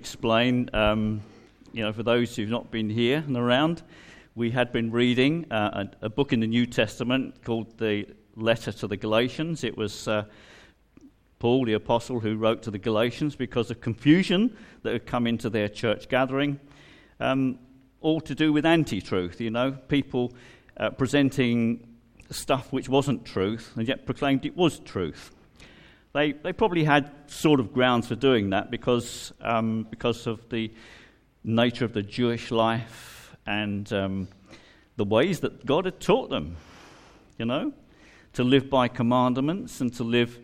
explain, um, you know, for those who've not been here and around, we had been reading uh, a, a, book in the New Testament called the Letter to the Galatians. It was uh, Paul, the apostle, who wrote to the Galatians because of confusion that had come into their church gathering, um, all to do with anti truth, you know, people uh, presenting stuff which wasn't truth and yet proclaimed it was truth. They, they probably had sort of grounds for doing that because, um, because of the nature of the Jewish life and um, the ways that God had taught them, you know, to live by commandments and to live,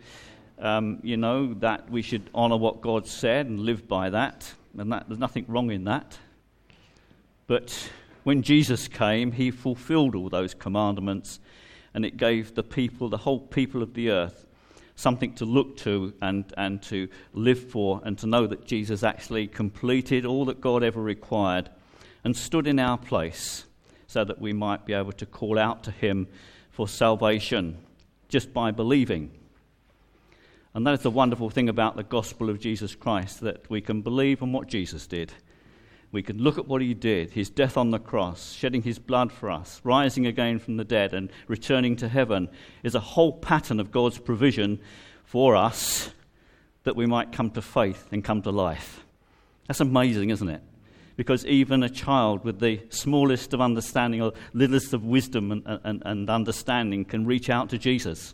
um, you know, that we should honor what God said and live by that. And that, there's nothing wrong in that. But when Jesus came, he fulfilled all those commandments and it gave the people, the whole people of the earth, something to look to and, and to live for, and to know that Jesus actually completed all that God ever required and stood in our place so that we might be able to call out to Him for salvation just by believing. And that is the wonderful thing about the gospel of Jesus Christ that we can believe in what Jesus did we can look at what he did his death on the cross, shedding his blood for us, rising again from the dead, and returning to heaven is a whole pattern of God's provision for us that we might come to faith and come to life. That's amazing, isn't it? Because even a child with the smallest of understanding or littlest of wisdom and, and, and understanding can reach out to Jesus.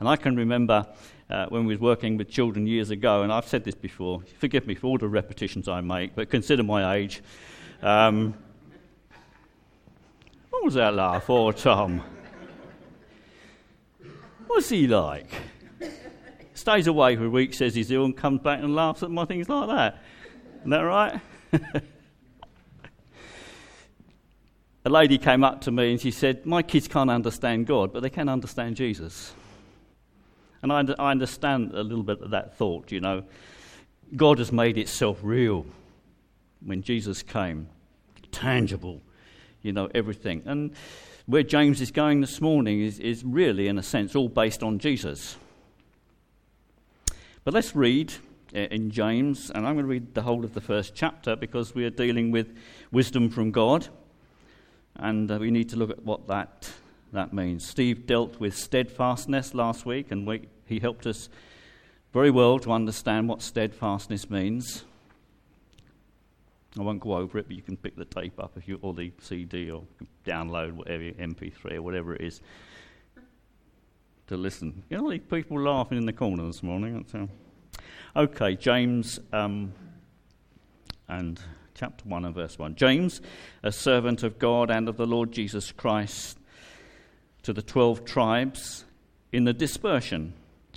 And I can remember uh, when we was working with children years ago, and I've said this before. Forgive me for all the repetitions I make, but consider my age. Um, what was that laugh for, Tom? What's he like? Stays away for a week, says he's ill, and comes back and laughs at my things like that. Isn't that right? a lady came up to me and she said, My kids can't understand God, but they can understand Jesus. And I, I understand a little bit of that thought, you know. God has made itself real when Jesus came, tangible, you know, everything. And where James is going this morning is, is really, in a sense, all based on Jesus. But let's read uh, in James, and I'm going to read the whole of the first chapter because we are dealing with wisdom from God, and uh, we need to look at what that, that means. Steve dealt with steadfastness last week, and we, he helped us very well to understand what steadfastness means. I won't go over it, but you can pick the tape up if you, or the CD, or download whatever MP3 or whatever it is to listen. You know, people laughing in the corner this morning. Okay, James um, and chapter 1 and verse 1. James, a servant of God and of the Lord Jesus Christ, to the twelve tribes in the dispersion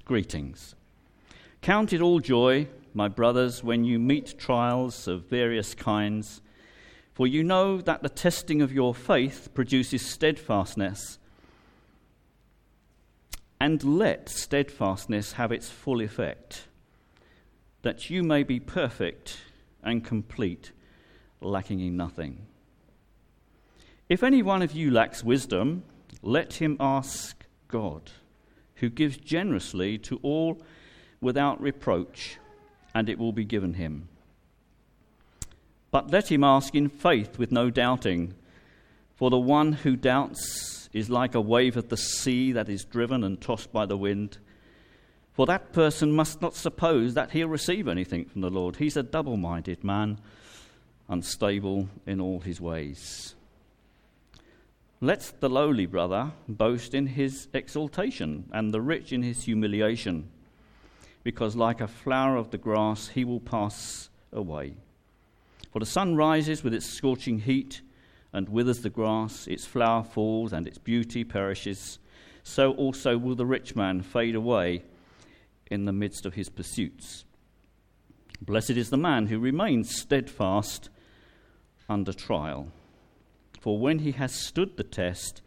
greetings. Count it all joy, my brothers, when you meet trials of various kinds, for you know that the testing of your faith produces steadfastness. And let steadfastness have its full effect, that you may be perfect and complete, lacking in nothing. If any one of you lacks wisdom, let him ask God who gives generously to all without reproach, and it will be given him. But let him ask in faith with no doubting, for the one who doubts is like a wave of the sea that is driven and tossed by the wind. For that person must not suppose that he'll receive anything from the Lord. He's a double minded man, unstable in all his ways. Let the lowly brother boast in his exaltation, and the rich in his humiliation, because like a flower of the grass he will pass away. For the sun rises with its scorching heat and withers the grass, its flower falls, and its beauty perishes. So also will the rich man fade away in the midst of his pursuits. Blessed is the man who remains steadfast under trial. For when he has stood the test,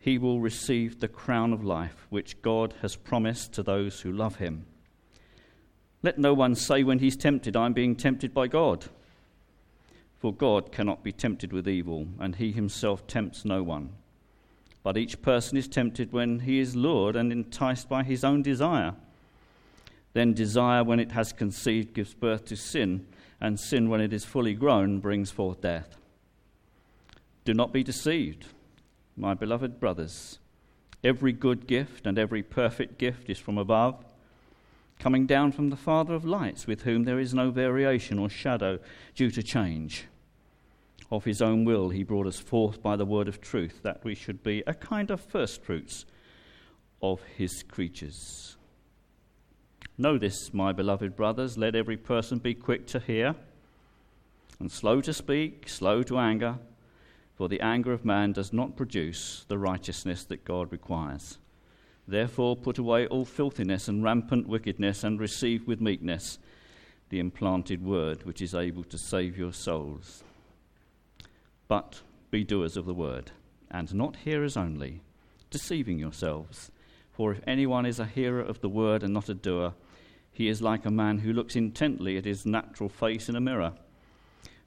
he will receive the crown of life which God has promised to those who love him. Let no one say when he's tempted, I'm being tempted by God. For God cannot be tempted with evil, and he himself tempts no one. But each person is tempted when he is lured and enticed by his own desire. Then desire, when it has conceived, gives birth to sin, and sin, when it is fully grown, brings forth death. Do not be deceived, my beloved brothers. Every good gift and every perfect gift is from above, coming down from the Father of lights, with whom there is no variation or shadow due to change. Of his own will, he brought us forth by the word of truth, that we should be a kind of firstfruits of his creatures. Know this, my beloved brothers, let every person be quick to hear, and slow to speak, slow to anger for the anger of man does not produce the righteousness that God requires. Therefore, put away all filthiness and rampant wickedness, and receive with meekness the implanted word, which is able to save your souls. But be doers of the word, and not hearers only, deceiving yourselves. For if anyone is a hearer of the word and not a doer, he is like a man who looks intently at his natural face in a mirror.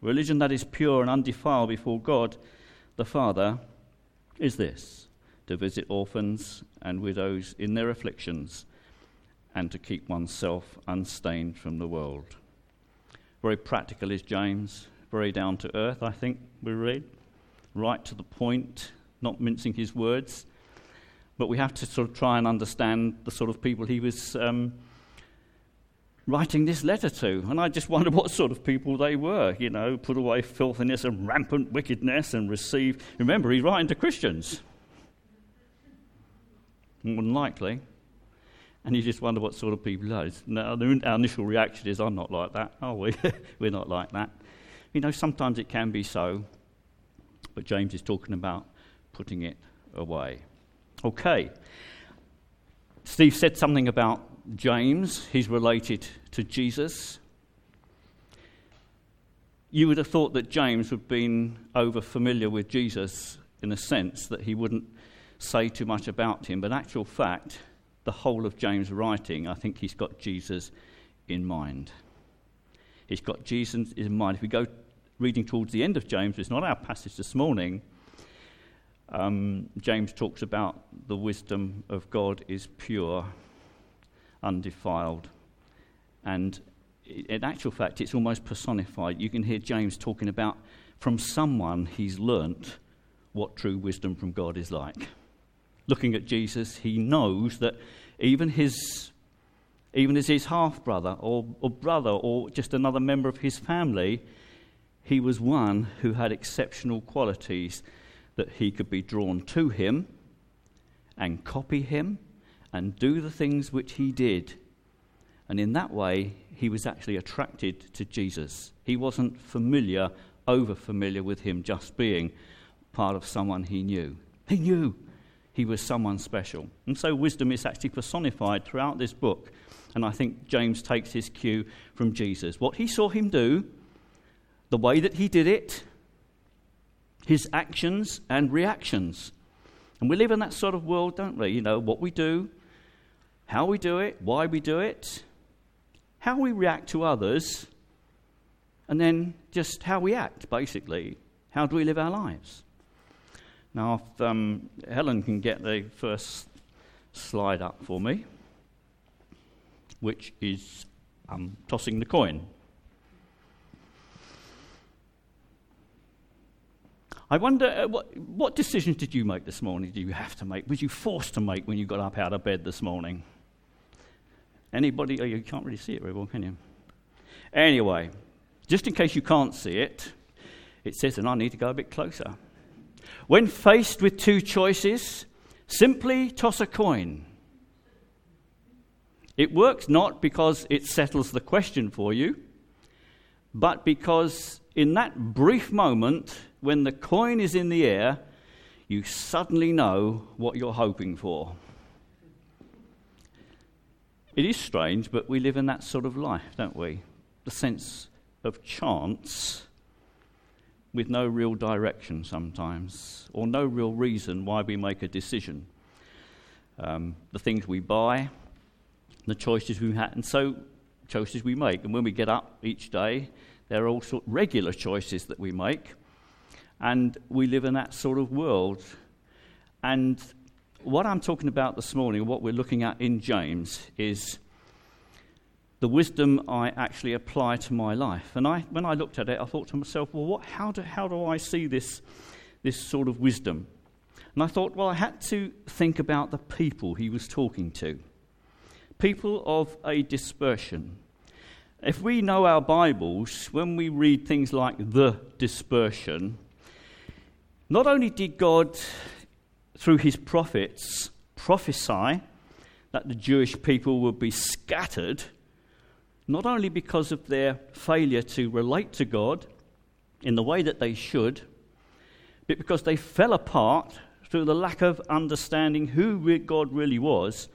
Religion that is pure and undefiled before God the Father is this to visit orphans and widows in their afflictions and to keep oneself unstained from the world. Very practical is James, very down to earth, I think we read, right to the point, not mincing his words. But we have to sort of try and understand the sort of people he was um, writing this letter to. And I just wonder what sort of people they were. You know, put away filthiness and rampant wickedness and receive. Remember, he's writing to Christians. More than likely. And you just wonder what sort of people are. Now, our initial reaction is, I'm not like that, are we? We're not like that. You know, sometimes it can be so, but James is talking about putting it away. Okay. Steve said something about James, he's related to Jesus. You would have thought that James would have been over familiar with Jesus in a sense that he wouldn't say too much about him, but actual fact, the whole of James' writing, I think he's got Jesus in mind. He's got Jesus in mind. If we go reading towards the end of James, it's not our passage this morning. Um, James talks about the wisdom of God is pure undefiled. And in actual fact, it's almost personified. You can hear James talking about from someone he's learnt what true wisdom from God is like. Looking at Jesus, he knows that even his even as his half brother or, or brother or just another member of his family, he was one who had exceptional qualities that he could be drawn to him and copy him and do the things which he did. And in that way, he was actually attracted to Jesus. He wasn't familiar, over familiar with him just being part of someone he knew. He knew he was someone special. And so wisdom is actually personified throughout this book. And I think James takes his cue from Jesus. What he saw him do, the way that he did it, his actions and reactions. And we live in that sort of world, don't we? You know, what we do, how we do it, why we do it, how we react to others, and then just how we act, basically. How do we live our lives? Now, if um, Helen can get the first slide up for me, which is um, tossing the coin. I wonder uh, what, what decisions did you make this morning? Did you have to make? Was you forced to make when you got up out of bed this morning? Anybody? Oh, you can't really see it very well, can you? Anyway, just in case you can't see it, it says, and I need to go a bit closer. When faced with two choices, simply toss a coin. It works not because it settles the question for you, but because in that brief moment when the coin is in the air, you suddenly know what you're hoping for. It is strange, but we live in that sort of life, don't we? The sense of chance with no real direction sometimes, or no real reason why we make a decision. Um, the things we buy, the choices we have, and so choices we make. And when we get up each day, there are all sort of regular choices that we make, and we live in that sort of world. And what I'm talking about this morning, what we're looking at in James, is the wisdom I actually apply to my life. And I, when I looked at it, I thought to myself, well, what, how, do, how do I see this, this sort of wisdom? And I thought, well, I had to think about the people he was talking to people of a dispersion. If we know our Bibles, when we read things like the dispersion, not only did God, through his prophets, prophesy that the Jewish people would be scattered not only because of their failure to relate to God in the way that they should, but because they fell apart through the lack of understanding who God really was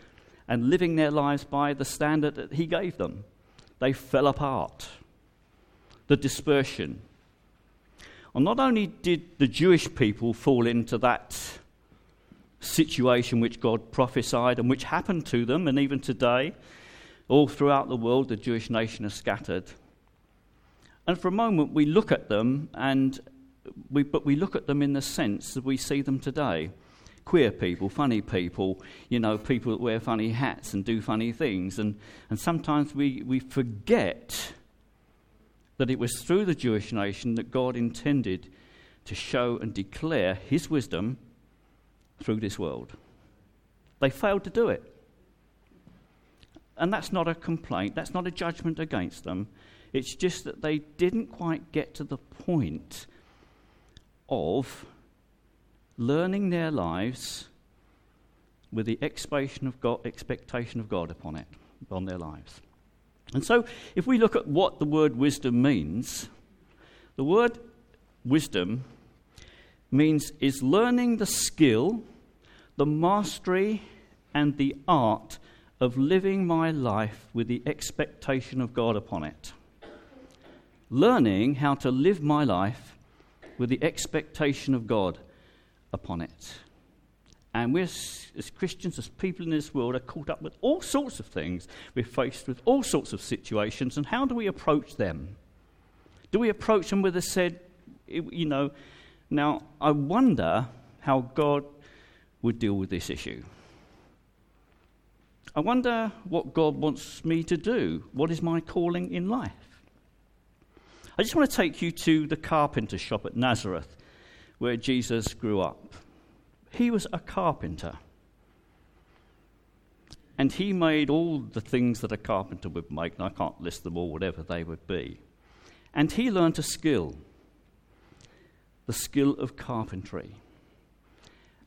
and living their lives by the standard that He gave them. They fell apart. The dispersion. Well, not only did the Jewish people fall into that situation which God prophesied and which happened to them, and even today, all throughout the world, the Jewish nation is scattered. And for a moment, we look at them, and we, but we look at them in the sense that we see them today. Queer people, funny people, you know, people that wear funny hats and do funny things. And, and sometimes we, we forget that it was through the Jewish nation that God intended to show and declare his wisdom through this world. They failed to do it. And that's not a complaint, that's not a judgment against them. It's just that they didn't quite get to the point of learning their lives with the expectation of God, expectation of God upon it, upon their lives. And so, if we look at what the word wisdom means, the word wisdom means is learning the skill, the mastery, and the art of living my life with the expectation of God upon it. Learning how to live my life with the expectation of God upon it. And we as Christians, as people in this world, are caught up with all sorts of things. We're faced with all sorts of situations, and how do we approach them? Do we approach them with a said, you know, now I wonder how God would deal with this issue. I wonder what God wants me to do. What is my calling in life? I just want to take you to the carpenter shop at Nazareth where Jesus grew up. He was a carpenter. And he made all the things that a carpenter would make, and I can't list them all, whatever they would be. And he learned a skill the skill of carpentry.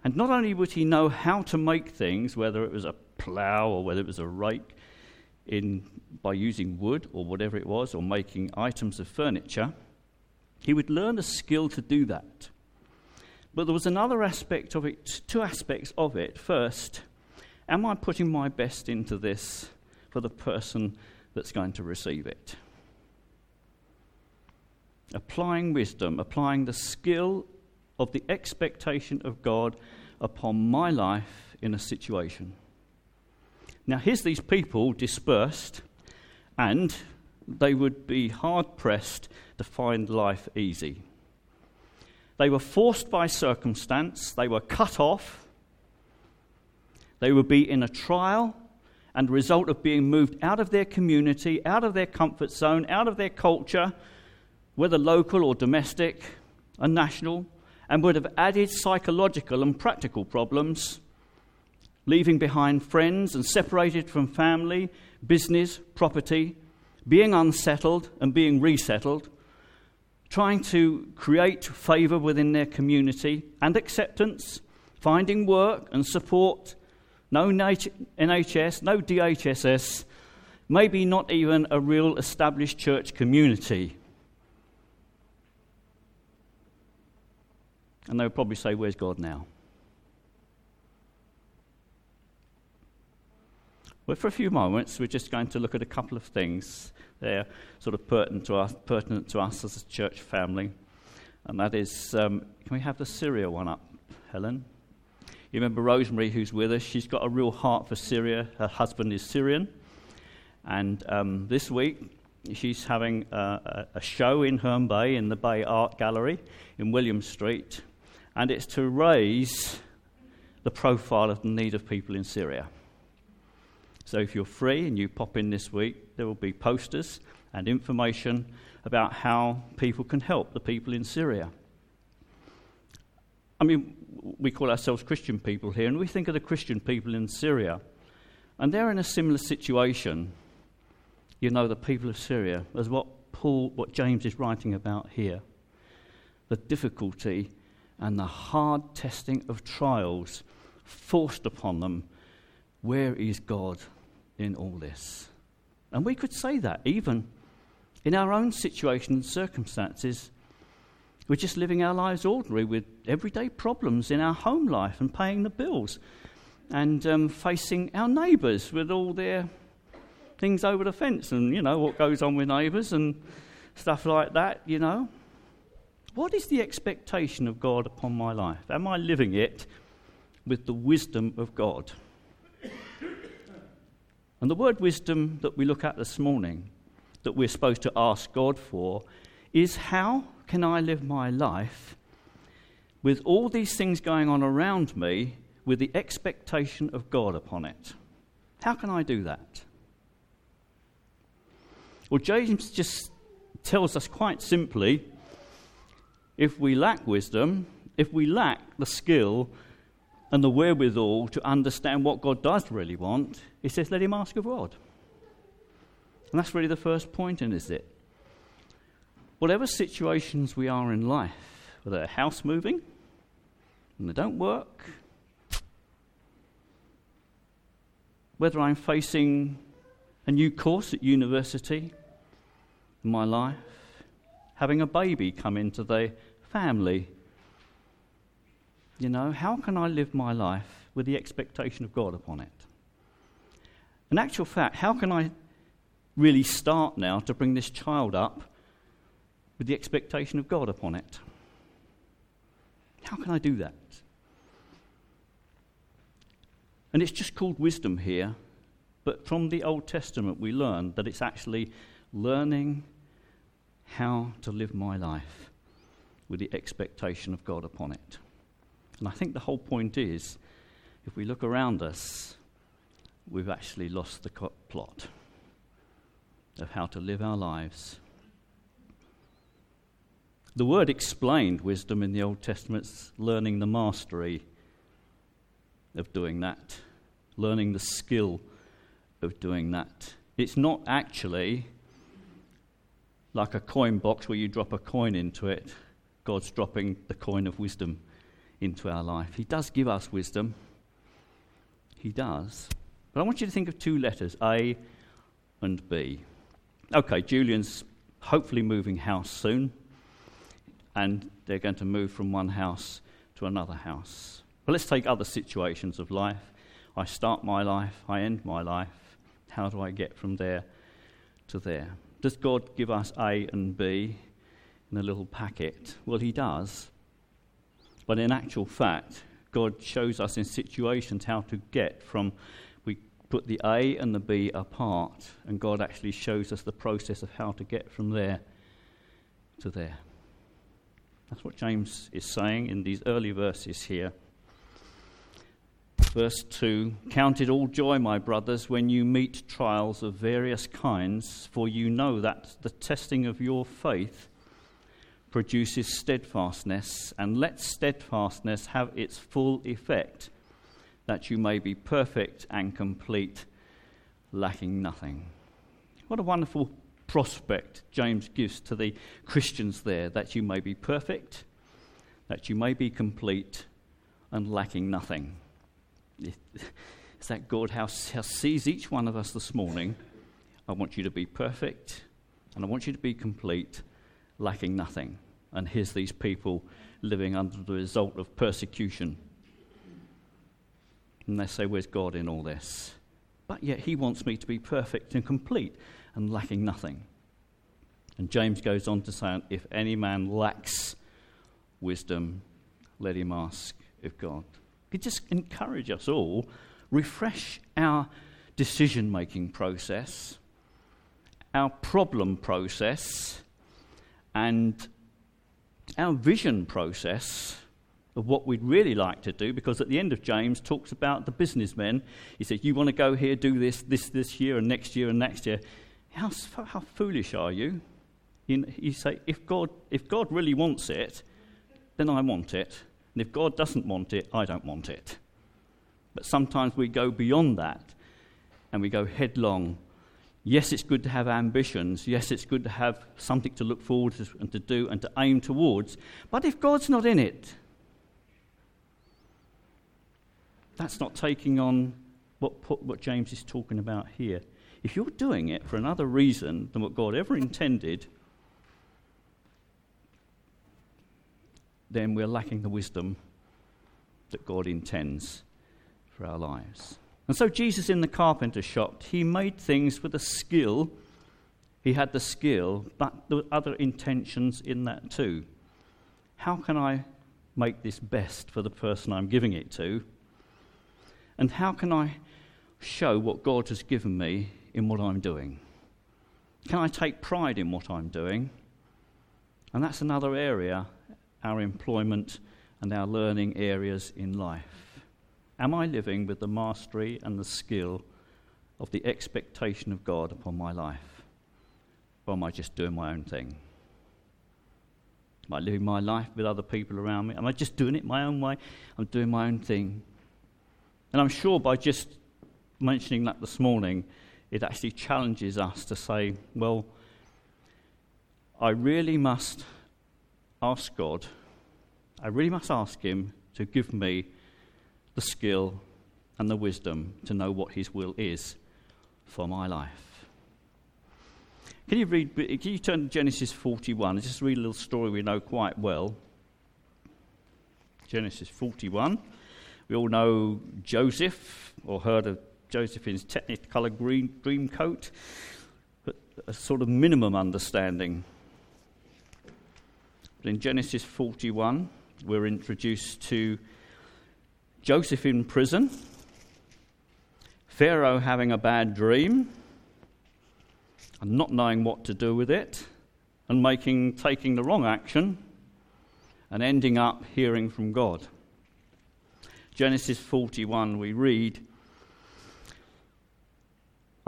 And not only would he know how to make things, whether it was a plough or whether it was a rake, in, by using wood or whatever it was, or making items of furniture, he would learn a skill to do that. But there was another aspect of it, two aspects of it. First, am I putting my best into this for the person that's going to receive it? Applying wisdom, applying the skill of the expectation of God upon my life in a situation. Now, here's these people dispersed, and they would be hard pressed to find life easy. They were forced by circumstance, they were cut off, they would be in a trial, and the result of being moved out of their community, out of their comfort zone, out of their culture, whether local or domestic and national, and would have added psychological and practical problems, leaving behind friends and separated from family, business, property, being unsettled and being resettled, trying to create favour within their community and acceptance, finding work and support, no NHS, no DHSS, maybe not even a real established church community. And they would probably say, Where's God now? Well, for a few moments, we're just going to look at a couple of things. They're sort of pertinent to us, pertinent to us as a church family. and that is um, can we have the Syria one up, Helen? You remember Rosemary, who's with us? She's got a real heart for Syria. Her husband is Syrian. And um, this week, she's having a, a, show in Herne Bay in the Bay Art Gallery in William Street. And it's to raise the profile of the need of people in Syria. So if you're free and you pop in this week, there will be posters and information about how people can help the people in Syria. I mean, we call ourselves Christian people here, and we think of the Christian people in Syria, and they're in a similar situation. You know, the people of Syria, as what Paul, what James is writing about here. The difficulty and the hard testing of trials forced upon them. Where is God in all this? And we could say that even in our own situation and circumstances. We're just living our lives ordinary with everyday problems in our home life and paying the bills and um, facing our neighbours with all their things over the fence and, you know, what goes on with neighbours and stuff like that, you know. What is the expectation of God upon my life? Am I living it with the wisdom of God? And the word wisdom that we look at this morning that we're supposed to ask God for is how can I live my life with all these things going on around me with the expectation of God upon it? How can I do that? Well, James just tells us quite simply if we lack wisdom, if we lack the skill and the wherewithal to understand what God does really want, he says, let him ask of God. And that's really the first point in, is it? Whatever situations we are in life, whether a house moving and they don't work, whether I'm facing a new course at university in my life, having a baby come into the family. You know, how can I live my life with the expectation of God upon it? In actual fact, how can I really start now to bring this child up with the expectation of God upon it. How can I do that? And it's just called wisdom here, but from the Old Testament we learn that it's actually learning how to live my life with the expectation of God upon it. And I think the whole point is if we look around us, we've actually lost the plot of how to live our lives. The word explained wisdom in the Old Testament's learning the mastery of doing that, learning the skill of doing that. It's not actually like a coin box where you drop a coin into it. God's dropping the coin of wisdom into our life. He does give us wisdom. He does. But I want you to think of two letters, A and B. Okay, Julian's hopefully moving house soon, and they're going to move from one house to another house. But let's take other situations of life. I start my life, I end my life. How do I get from there to there? Does God give us A and B in a little packet? Well, He does. But in actual fact, God shows us in situations how to get from we put the A and the B apart, and God actually shows us the process of how to get from there to there. That's what James is saying in these early verses here. Verse 2 Count it all joy, my brothers, when you meet trials of various kinds, for you know that the testing of your faith produces steadfastness, and let steadfastness have its full effect that you may be perfect and complete, lacking nothing. What a wonderful prospect James gives to the Christians there that you may be perfect, that you may be complete, and lacking nothing. Is that God how, how sees each one of us this morning? I want you to be perfect, and I want you to be complete, lacking nothing. And here's these people living under the result of persecution and they say, Where's God in all this? But yet he wants me to be perfect and complete and lacking nothing. And James goes on to say, If any man lacks wisdom, let him ask of God. He just encourage us all, refresh our decision making process, our problem process, and our vision process of what we'd really like to do, because at the end of James talks about the businessmen. He says, You want to go here, do this, this, this year, and next year, and next year. How, how foolish are you? You, you say, if God, if God really wants it, then I want it. And if God doesn't want it, I don't want it. But sometimes we go beyond that and we go headlong. Yes, it's good to have ambitions. Yes, it's good to have something to look forward to and to do and to aim towards. But if God's not in it, that's not taking on what, what James is talking about here. If you're doing it for another reason than what God ever intended, then we're lacking the wisdom that God intends for our lives. And so, Jesus in the carpenter shop, he made things with a skill. He had the skill, but there were other intentions in that too. How can I make this best for the person I'm giving it to? And how can I show what God has given me in what I'm doing? Can I take pride in what I'm doing? And that's another area, our employment and our learning areas in life. Am I living with the mastery and the skill of the expectation of God upon my life? Or am I just doing my own thing? Am I living my life with other people around me? Am I just doing it my own way? I'm doing my own thing. And I'm sure by just mentioning that this morning, it actually challenges us to say, well, I really must ask God, I really must ask Him to give me the skill and the wisdom to know what His will is for my life. Can you read? Can you turn to Genesis 41? Just read a little story we know quite well. Genesis 41. We all know Joseph, or heard of Joseph in his technicolor green dream coat, but a sort of minimum understanding. But in Genesis 41, we're introduced to Joseph in prison, Pharaoh having a bad dream, and not knowing what to do with it, and making taking the wrong action, and ending up hearing from God. Genesis 41, we read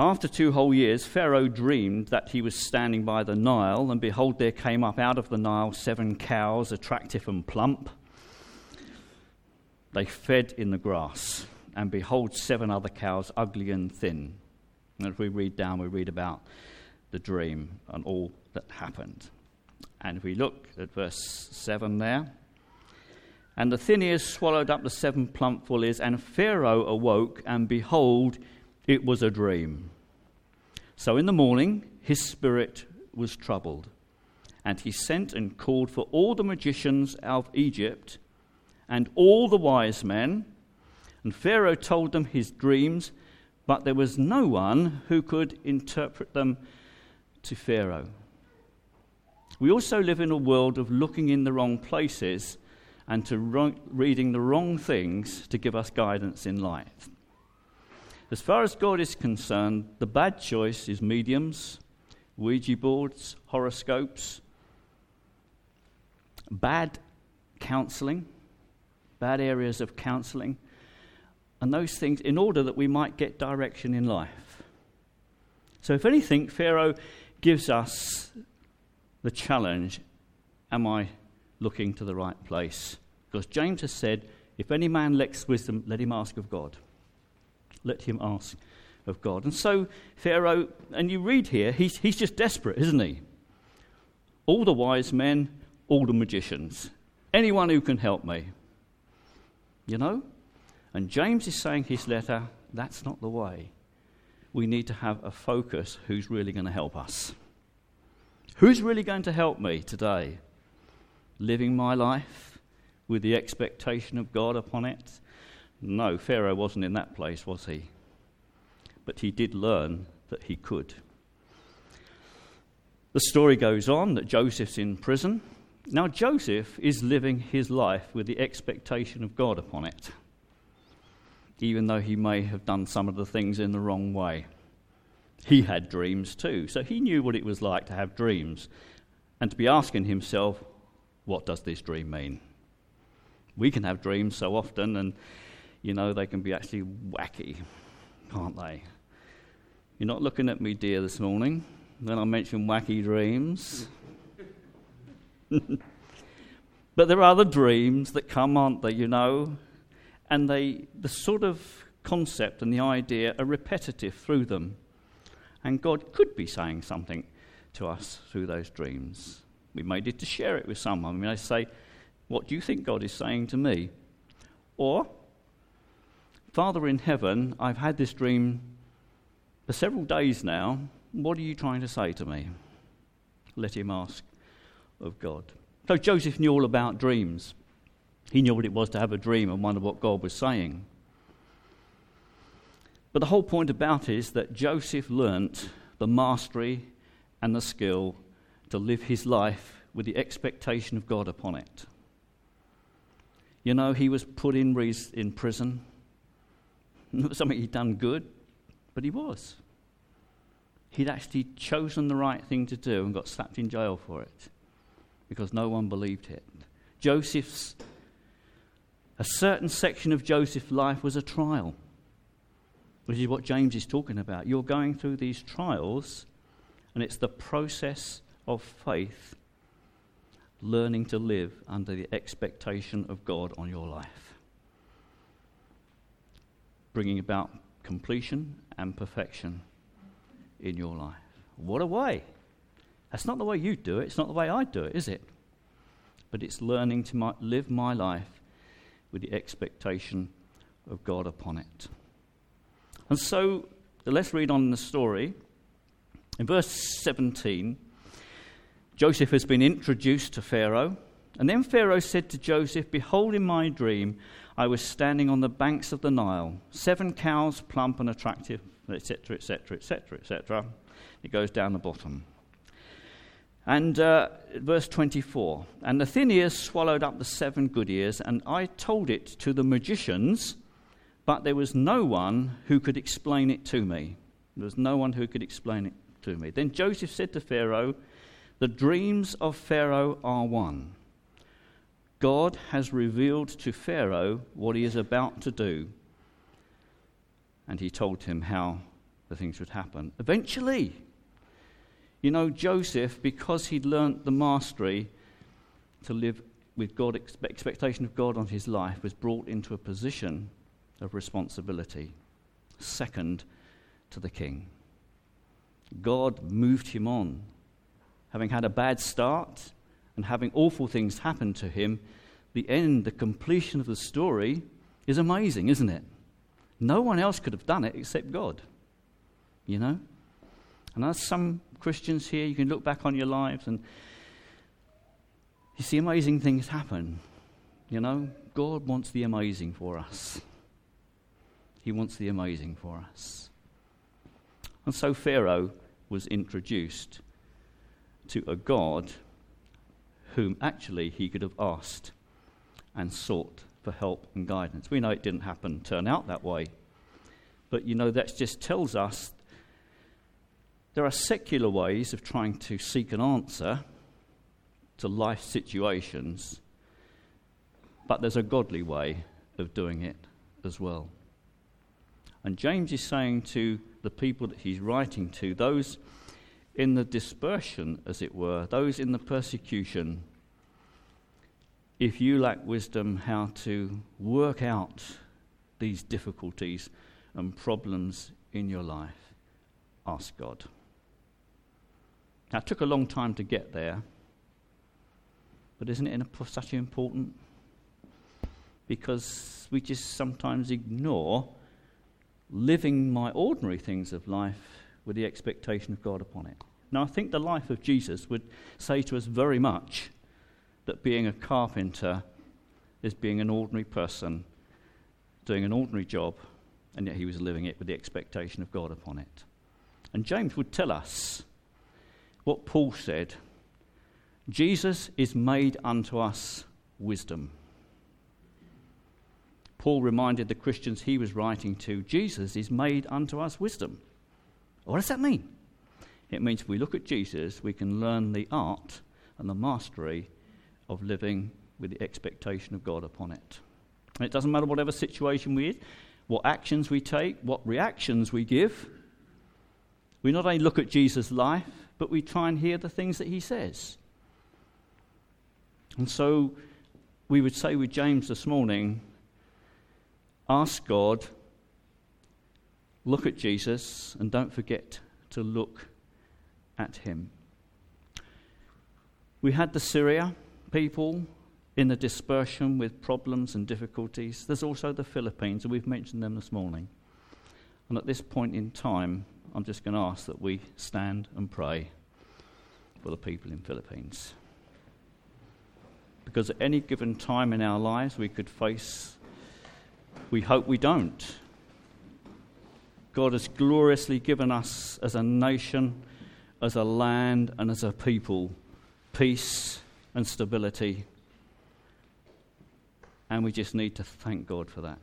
After two whole years, Pharaoh dreamed that he was standing by the Nile, and behold, there came up out of the Nile seven cows, attractive and plump. They fed in the grass, and behold, seven other cows, ugly and thin. And as we read down, we read about the dream and all that happened. And if we look at verse 7 there, and the thin ears swallowed up the seven plump full ears, and Pharaoh awoke, and behold, it was a dream. So in the morning, his spirit was troubled, and he sent and called for all the magicians of Egypt and all the wise men. And Pharaoh told them his dreams, but there was no one who could interpret them to Pharaoh. We also live in a world of looking in the wrong places and to reading the wrong things to give us guidance in life. As far as God is concerned, the bad choice is mediums, Ouija boards, horoscopes, bad counseling, bad areas of counseling, and those things in order that we might get direction in life. So, if anything, Pharaoh gives us the challenge Am I looking to the right place. Because James has said, if any man lacks wisdom, let him ask of God. Let him ask of God. And so, Pharaoh, and you read here, he's, he's just desperate, isn't he? All the wise men, all the magicians, anyone who can help me. You know? And James is saying his letter, that's not the way. We need to have a focus who's really going to help us. Who's really going to help me today? living my life with the expectation of God upon it? No, Pharaoh wasn't in that place, was he? But he did learn that he could. The story goes on that Joseph's in prison, Now, Joseph is living his life with the expectation of God upon it, even though he may have done some of the things in the wrong way. He had dreams too, so he knew what it was like to have dreams and to be asking himself, What does this dream mean? We can have dreams so often, and you know, they can be actually wacky, can't they? You're not looking at me, dear, this morning Then I mentioned wacky dreams. but there are the dreams that come, aren't they, you know? And they, the sort of concept and the idea are repetitive through them. And God could be saying something to us through those dreams. We may need to share it with someone. We may say, What do you think God is saying to me? Or, Father in heaven, I've had this dream for several days now. What are you trying to say to me? Let him ask of God. So Joseph knew all about dreams. He knew what it was to have a dream and wonder what God was saying. But the whole point about it is that Joseph learnt the mastery and the skill to live his life with the expectation of God upon it. You know, he was put in, in prison. Not something he'd done good, but he was. He'd actually chosen the right thing to do and got slapped in jail for it because no one believed it. Joseph's, a certain section of Joseph's life was a trial, which is what James is talking about. You're going through these trials, and it's the process of faith learning to live under the expectation of God on your life, bringing about completion and perfection in your life. What a way! That's not the way you do it. It's not the way I do it, is it? But it's learning to my, live my life with the expectation of God upon it. And so let's read on in the story. In verse 17, Joseph has been introduced to Pharaoh. And then Pharaoh said to Joseph, Behold, in my dream, I was standing on the banks of the Nile, seven cows, plump and attractive, etc., etc., etc., etc. It goes down the bottom. And uh, verse 24 And the thin ears swallowed up the seven good ears, and I told it to the magicians, but there was no one who could explain it to me. There was no one who could explain it to me. Then Joseph said to Pharaoh, The dreams of Pharaoh are one. God has revealed to Pharaoh what he is about to do and he told him how the things would happen. Eventually, you know, Joseph, because he'd learnt the mastery to live with God, expectation of God on his life, was brought into a position of responsibility, second to the king. God moved him on. Having had a bad start and having awful things happen to him, the end, the completion of the story is amazing, isn't it? No one else could have done it except God. You know? And as some Christians here, you can look back on your lives and you see amazing things happen. You know? God wants the amazing for us. He wants the amazing for us. And so Pharaoh was introduced to a God whom actually he could have asked and sought for help and guidance. We know it didn't happen, turn out that way. But you know, that just tells us there are secular ways of trying to seek an answer to life situations, but there's a godly way of doing it as well. And James is saying to the people that he's writing to, those in the dispersion, as it were, those in the persecution, if you lack wisdom how to work out these difficulties and problems in your life, ask God. Now, it took a long time to get there, but isn't it such important? Because we just sometimes ignore living my ordinary things of life with the expectation of God upon it. Now, I think the life of Jesus would say to us very much that being a carpenter is being an ordinary person doing an ordinary job, and yet he was living it with the expectation of God upon it. And James would tell us what Paul said Jesus is made unto us wisdom. Paul reminded the Christians he was writing to Jesus is made unto us wisdom. What does that mean? It means if we look at Jesus, we can learn the art and the mastery of living with the expectation of God upon it. And it doesn't matter whatever situation we're in, what actions we take, what reactions we give. We not only look at Jesus' life, but we try and hear the things that he says. And so we would say with James this morning ask God, look at Jesus, and don't forget to look at him. We had the Syria people in the dispersion with problems and difficulties. There's also the Philippines, and we've mentioned them this morning. And at this point in time, I'm just going to ask that we stand and pray for the people in Philippines. Because at any given time in our lives, we could face, we hope we don't. God has gloriously given us as a nation, as a land, and as a people peace and stability. And we just need to thank God for that.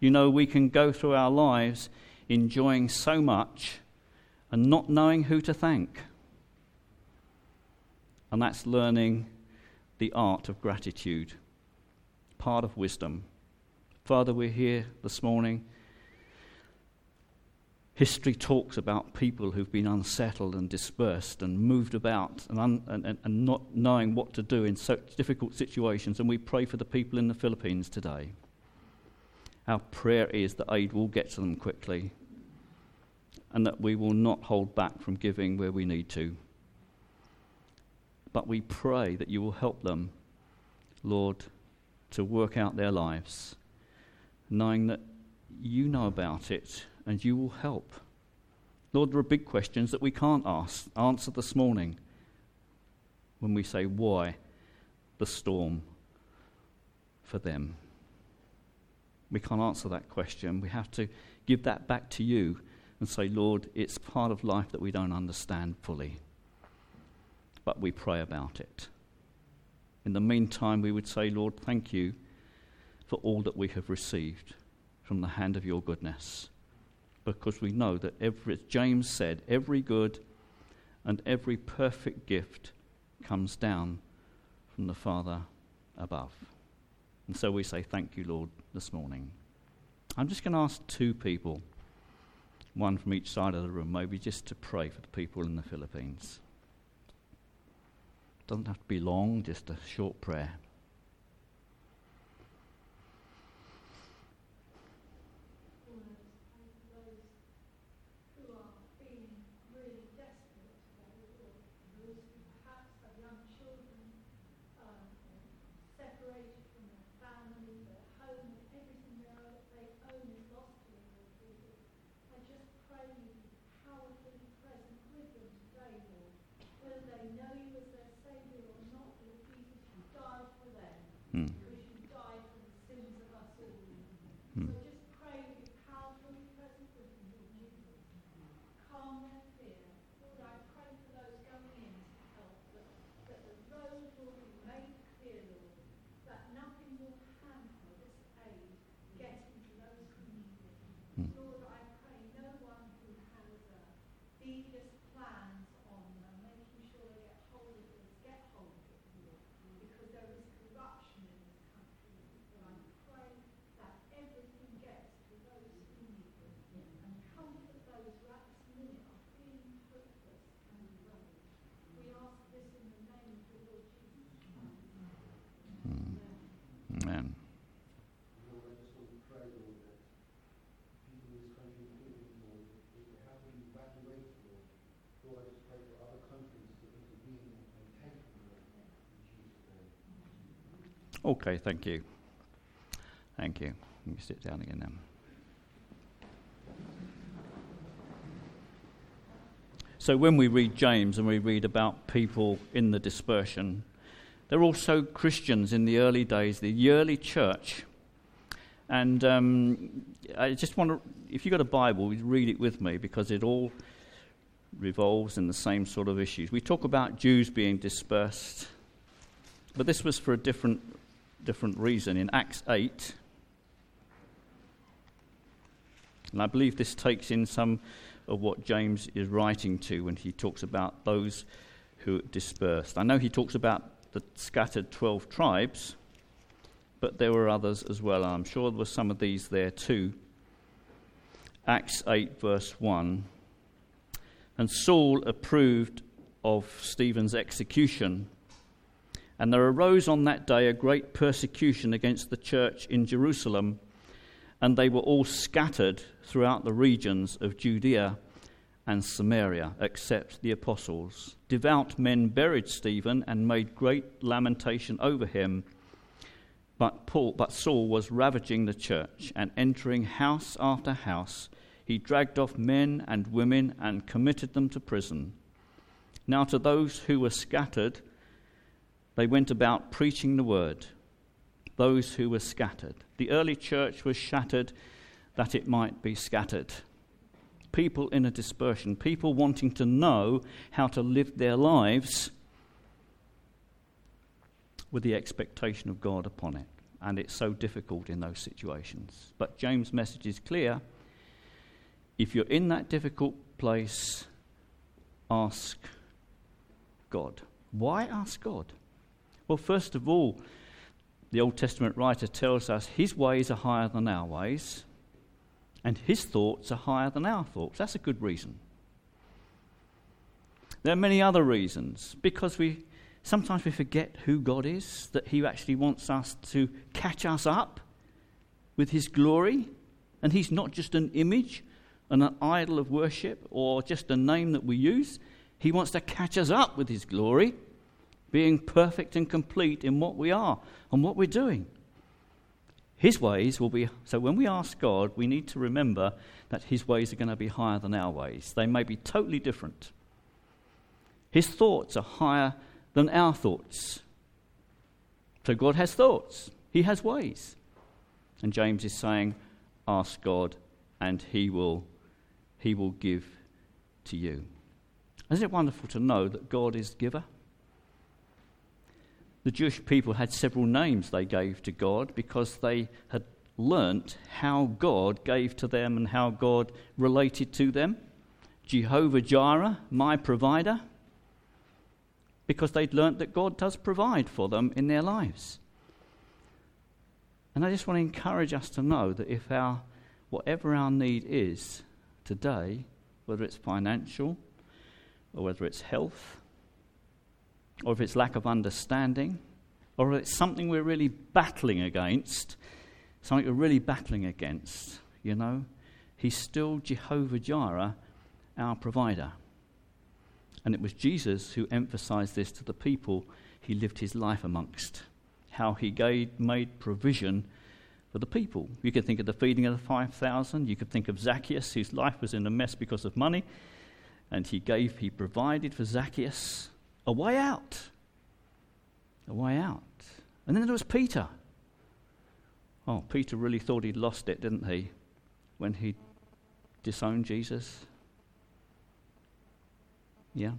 You know, we can go through our lives enjoying so much and not knowing who to thank. And that's learning the art of gratitude, part of wisdom. Father, we're here this morning. History talks about people who've been unsettled and dispersed and moved about and, un, and, and not knowing what to do in such difficult situations, and we pray for the people in the Philippines today. Our prayer is that aid will get to them quickly and that we will not hold back from giving where we need to. But we pray that you will help them, Lord, to work out their lives, knowing that you know about it and you will help. Lord, there are big questions that we can't ask, answer this morning when we say, Why the storm for them? We can't answer that question. We have to give that back to you and say, Lord, it's part of life that we don't understand fully but we pray about it. In the meantime, we would say, Lord, thank you for all that we have received from the hand of your goodness. Because we know that, every, as James said, every good and every perfect gift comes down from the Father above. And so we say, Thank you, Lord, this morning. I'm just going to ask two people, one from each side of the room, maybe just to pray for the people in the Philippines. Doesn't have to be long, just a short prayer. Okay, thank you. Thank you. Let me sit down again then. So, when we read James and we read about people in the dispersion, they're also Christians in the early days, the early church. And um, I just want to, if you've got a Bible, read it with me because it all revolves in the same sort of issues. We talk about Jews being dispersed, but this was for a different, different reason. In Acts 8, and I believe this takes in some of what James is writing to when he talks about those who dispersed. I know he talks about the scattered 12 tribes, but there were others as well. I'm sure there were some of these there too. Acts 8, verse 1. And Saul approved of Stephen's execution. And there arose on that day a great persecution against the church in Jerusalem, and they were all scattered throughout the regions of Judea and Samaria, except the apostles. Devout men buried Stephen and made great lamentation over him. But, Paul, but Saul was ravaging the church and entering house after house he dragged off men and women and committed them to prison. Now, to those who were scattered, they went about preaching the word. Those who were scattered. The early church was shattered that it might be scattered. People in a dispersion, people wanting to know how to live their lives with the expectation of God upon it. And it's so difficult in those situations. But James' message is clear if you're in that difficult place, ask God. Why ask God? Well, first of all, the Old Testament writer tells us his ways are higher than our ways, and his thoughts are higher than our thoughts. That's a good reason. There are many other reasons because we sometimes we forget who God is, that he actually wants us to catch us up with his glory, and he's not just an image and an idol of worship or just a name that we use. He wants to catch us up with His glory, being perfect and complete in what we are and what we're doing. His ways will be, so when we ask God, we need to remember that His ways are going to be higher than our ways. They may be totally different. His thoughts are higher than our thoughts. So God has thoughts, He has ways. And James is saying, ask God, and He will he will give to you. Isn't it wonderful to know that God is giver? The Jewish people had several names they gave to God because they had learnt how God gave to them and how God related to them. Jehovah Jireh, my provider, because they'd learnt that God does provide for them in their lives. And I just want to encourage us to know that if our whatever our need is, today, whether it's financial or whether it's health or if it's lack of understanding or if it's something we're really battling against, something we're really battling against, you know, he's still Jehovah Jireh, our provider. And it was Jesus who emphasized this to the people he lived his life amongst, how he gave, made provision for the people. You could think of the feeding of the 5,000. You could think of Zacchaeus, whose life was in a mess because of money. And he gave, he provided for Zacchaeus a way out. A way out. And then there was Peter. Oh, Peter really thought he'd lost it, didn't he? When he disowned Jesus. Yeah.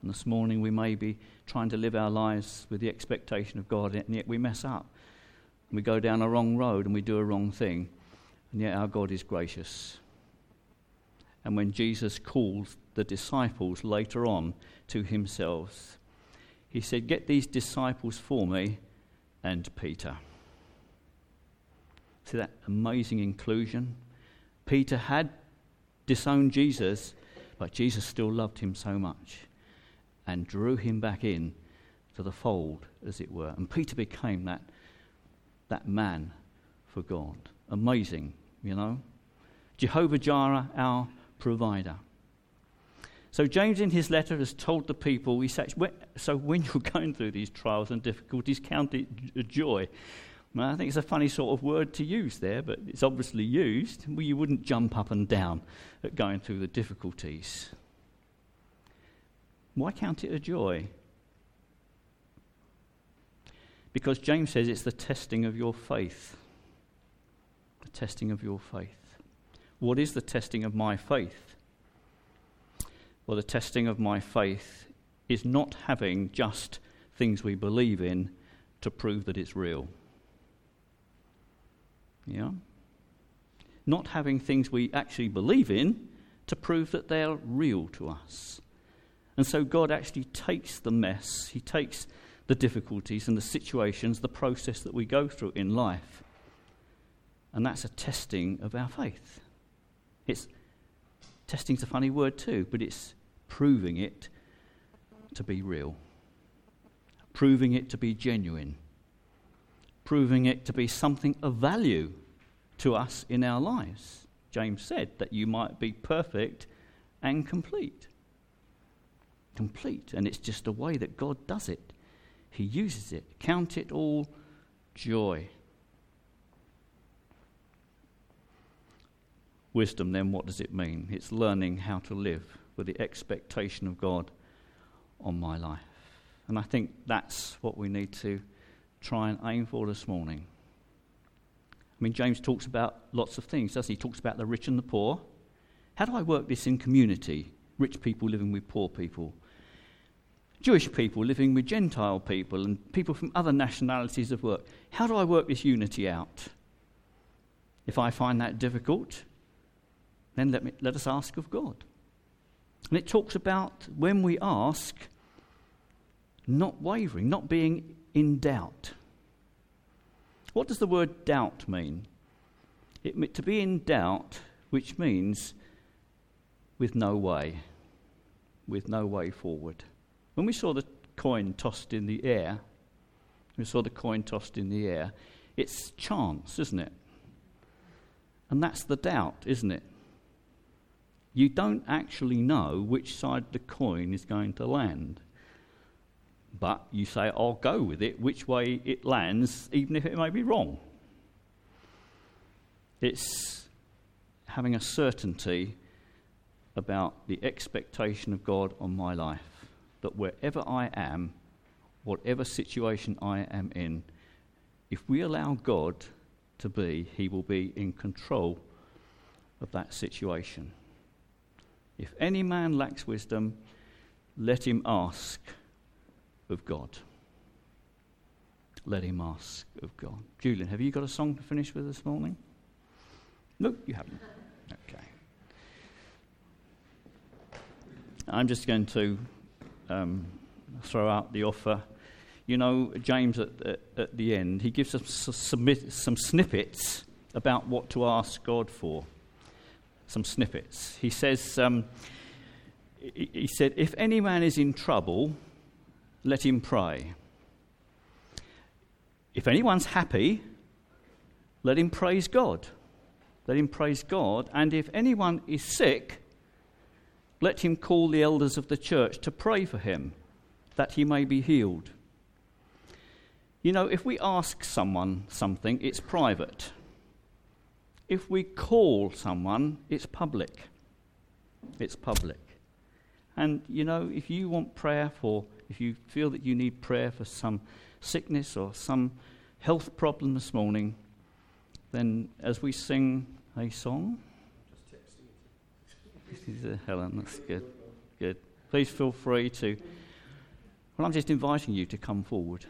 And this morning we may be trying to live our lives with the expectation of God, and yet we mess up we go down a wrong road and we do a wrong thing, and yet our God is gracious. And when Jesus calls the disciples later on to himself, he said, Get these disciples for me and Peter. See that amazing inclusion? Peter had disowned Jesus, but Jesus still loved him so much and drew him back in to the fold, as it were. And Peter became that that man for God. Amazing, you know. Jehovah Jireh, our provider. So, James in his letter has told the people, he says, so when you're going through these trials and difficulties, count it a joy. Well, I think it's a funny sort of word to use there, but it's obviously used. Well, you wouldn't jump up and down at going through the difficulties. Why count it a joy? Because James says it's the testing of your faith. The testing of your faith. What is the testing of my faith? Or the testing of my faith is not having just things we believe in to prove that it's real. Yeah? Not having things we actually believe in to prove that they're real to us. And so God actually takes the mess, He takes the difficulties and the situations, the process that we go through in life. And that's a testing of our faith. It's testing's a funny word too, but it's proving it to be real. Proving it to be genuine. Proving it to be something of value to us in our lives. James said that you might be perfect and complete. Complete. And it's just the way that God does it. He uses it. Count it all joy. Wisdom, then, what does it mean? It's learning how to live with the expectation of God on my life. And I think that's what we need to try and aim for this morning. I mean, James talks about lots of things, doesn't he? He talks about the rich and the poor. How do I work this in community? Rich people living with poor people. Jewish people living with Gentile people and people from other nationalities of work. How do I work this unity out? If I find that difficult, then let, me, let us ask of God. And it talks about when we ask, not wavering, not being in doubt. What does the word doubt mean? It, to be in doubt, which means with no way, with no way forward. When we saw the coin tossed in the air, we saw the coin tossed in the air, it's chance, isn't it? And that's the doubt, isn't it? You don't actually know which side the coin is going to land. But you say, I'll go with it, which way it lands, even if it may be wrong. It's having a certainty about the expectation of God on my life. That wherever I am, whatever situation I am in, if we allow God to be, He will be in control of that situation. If any man lacks wisdom, let him ask of God. Let him ask of God. Julian, have you got a song to finish with this morning? No, you haven't. Okay. I'm just going to um, throw out the offer. You know, James at, at, at the end, he gives us some, some snippets about what to ask God for. Some snippets. He says, um, he said, if any man is in trouble, let him pray. If anyone's happy, let him praise God. Let him praise God. And if anyone is sick, let him call the elders of the church to pray for him, that he may be healed. You know, if we ask someone something, it's private. If we call someone, it's public. It's public. And, you know, if you want prayer for if you feel that you need prayer for some sickness or some health problem this morning, then as we sing a song, is this Helen, that's good. Good. Please feel free to. Well, I'm just inviting you to come forward.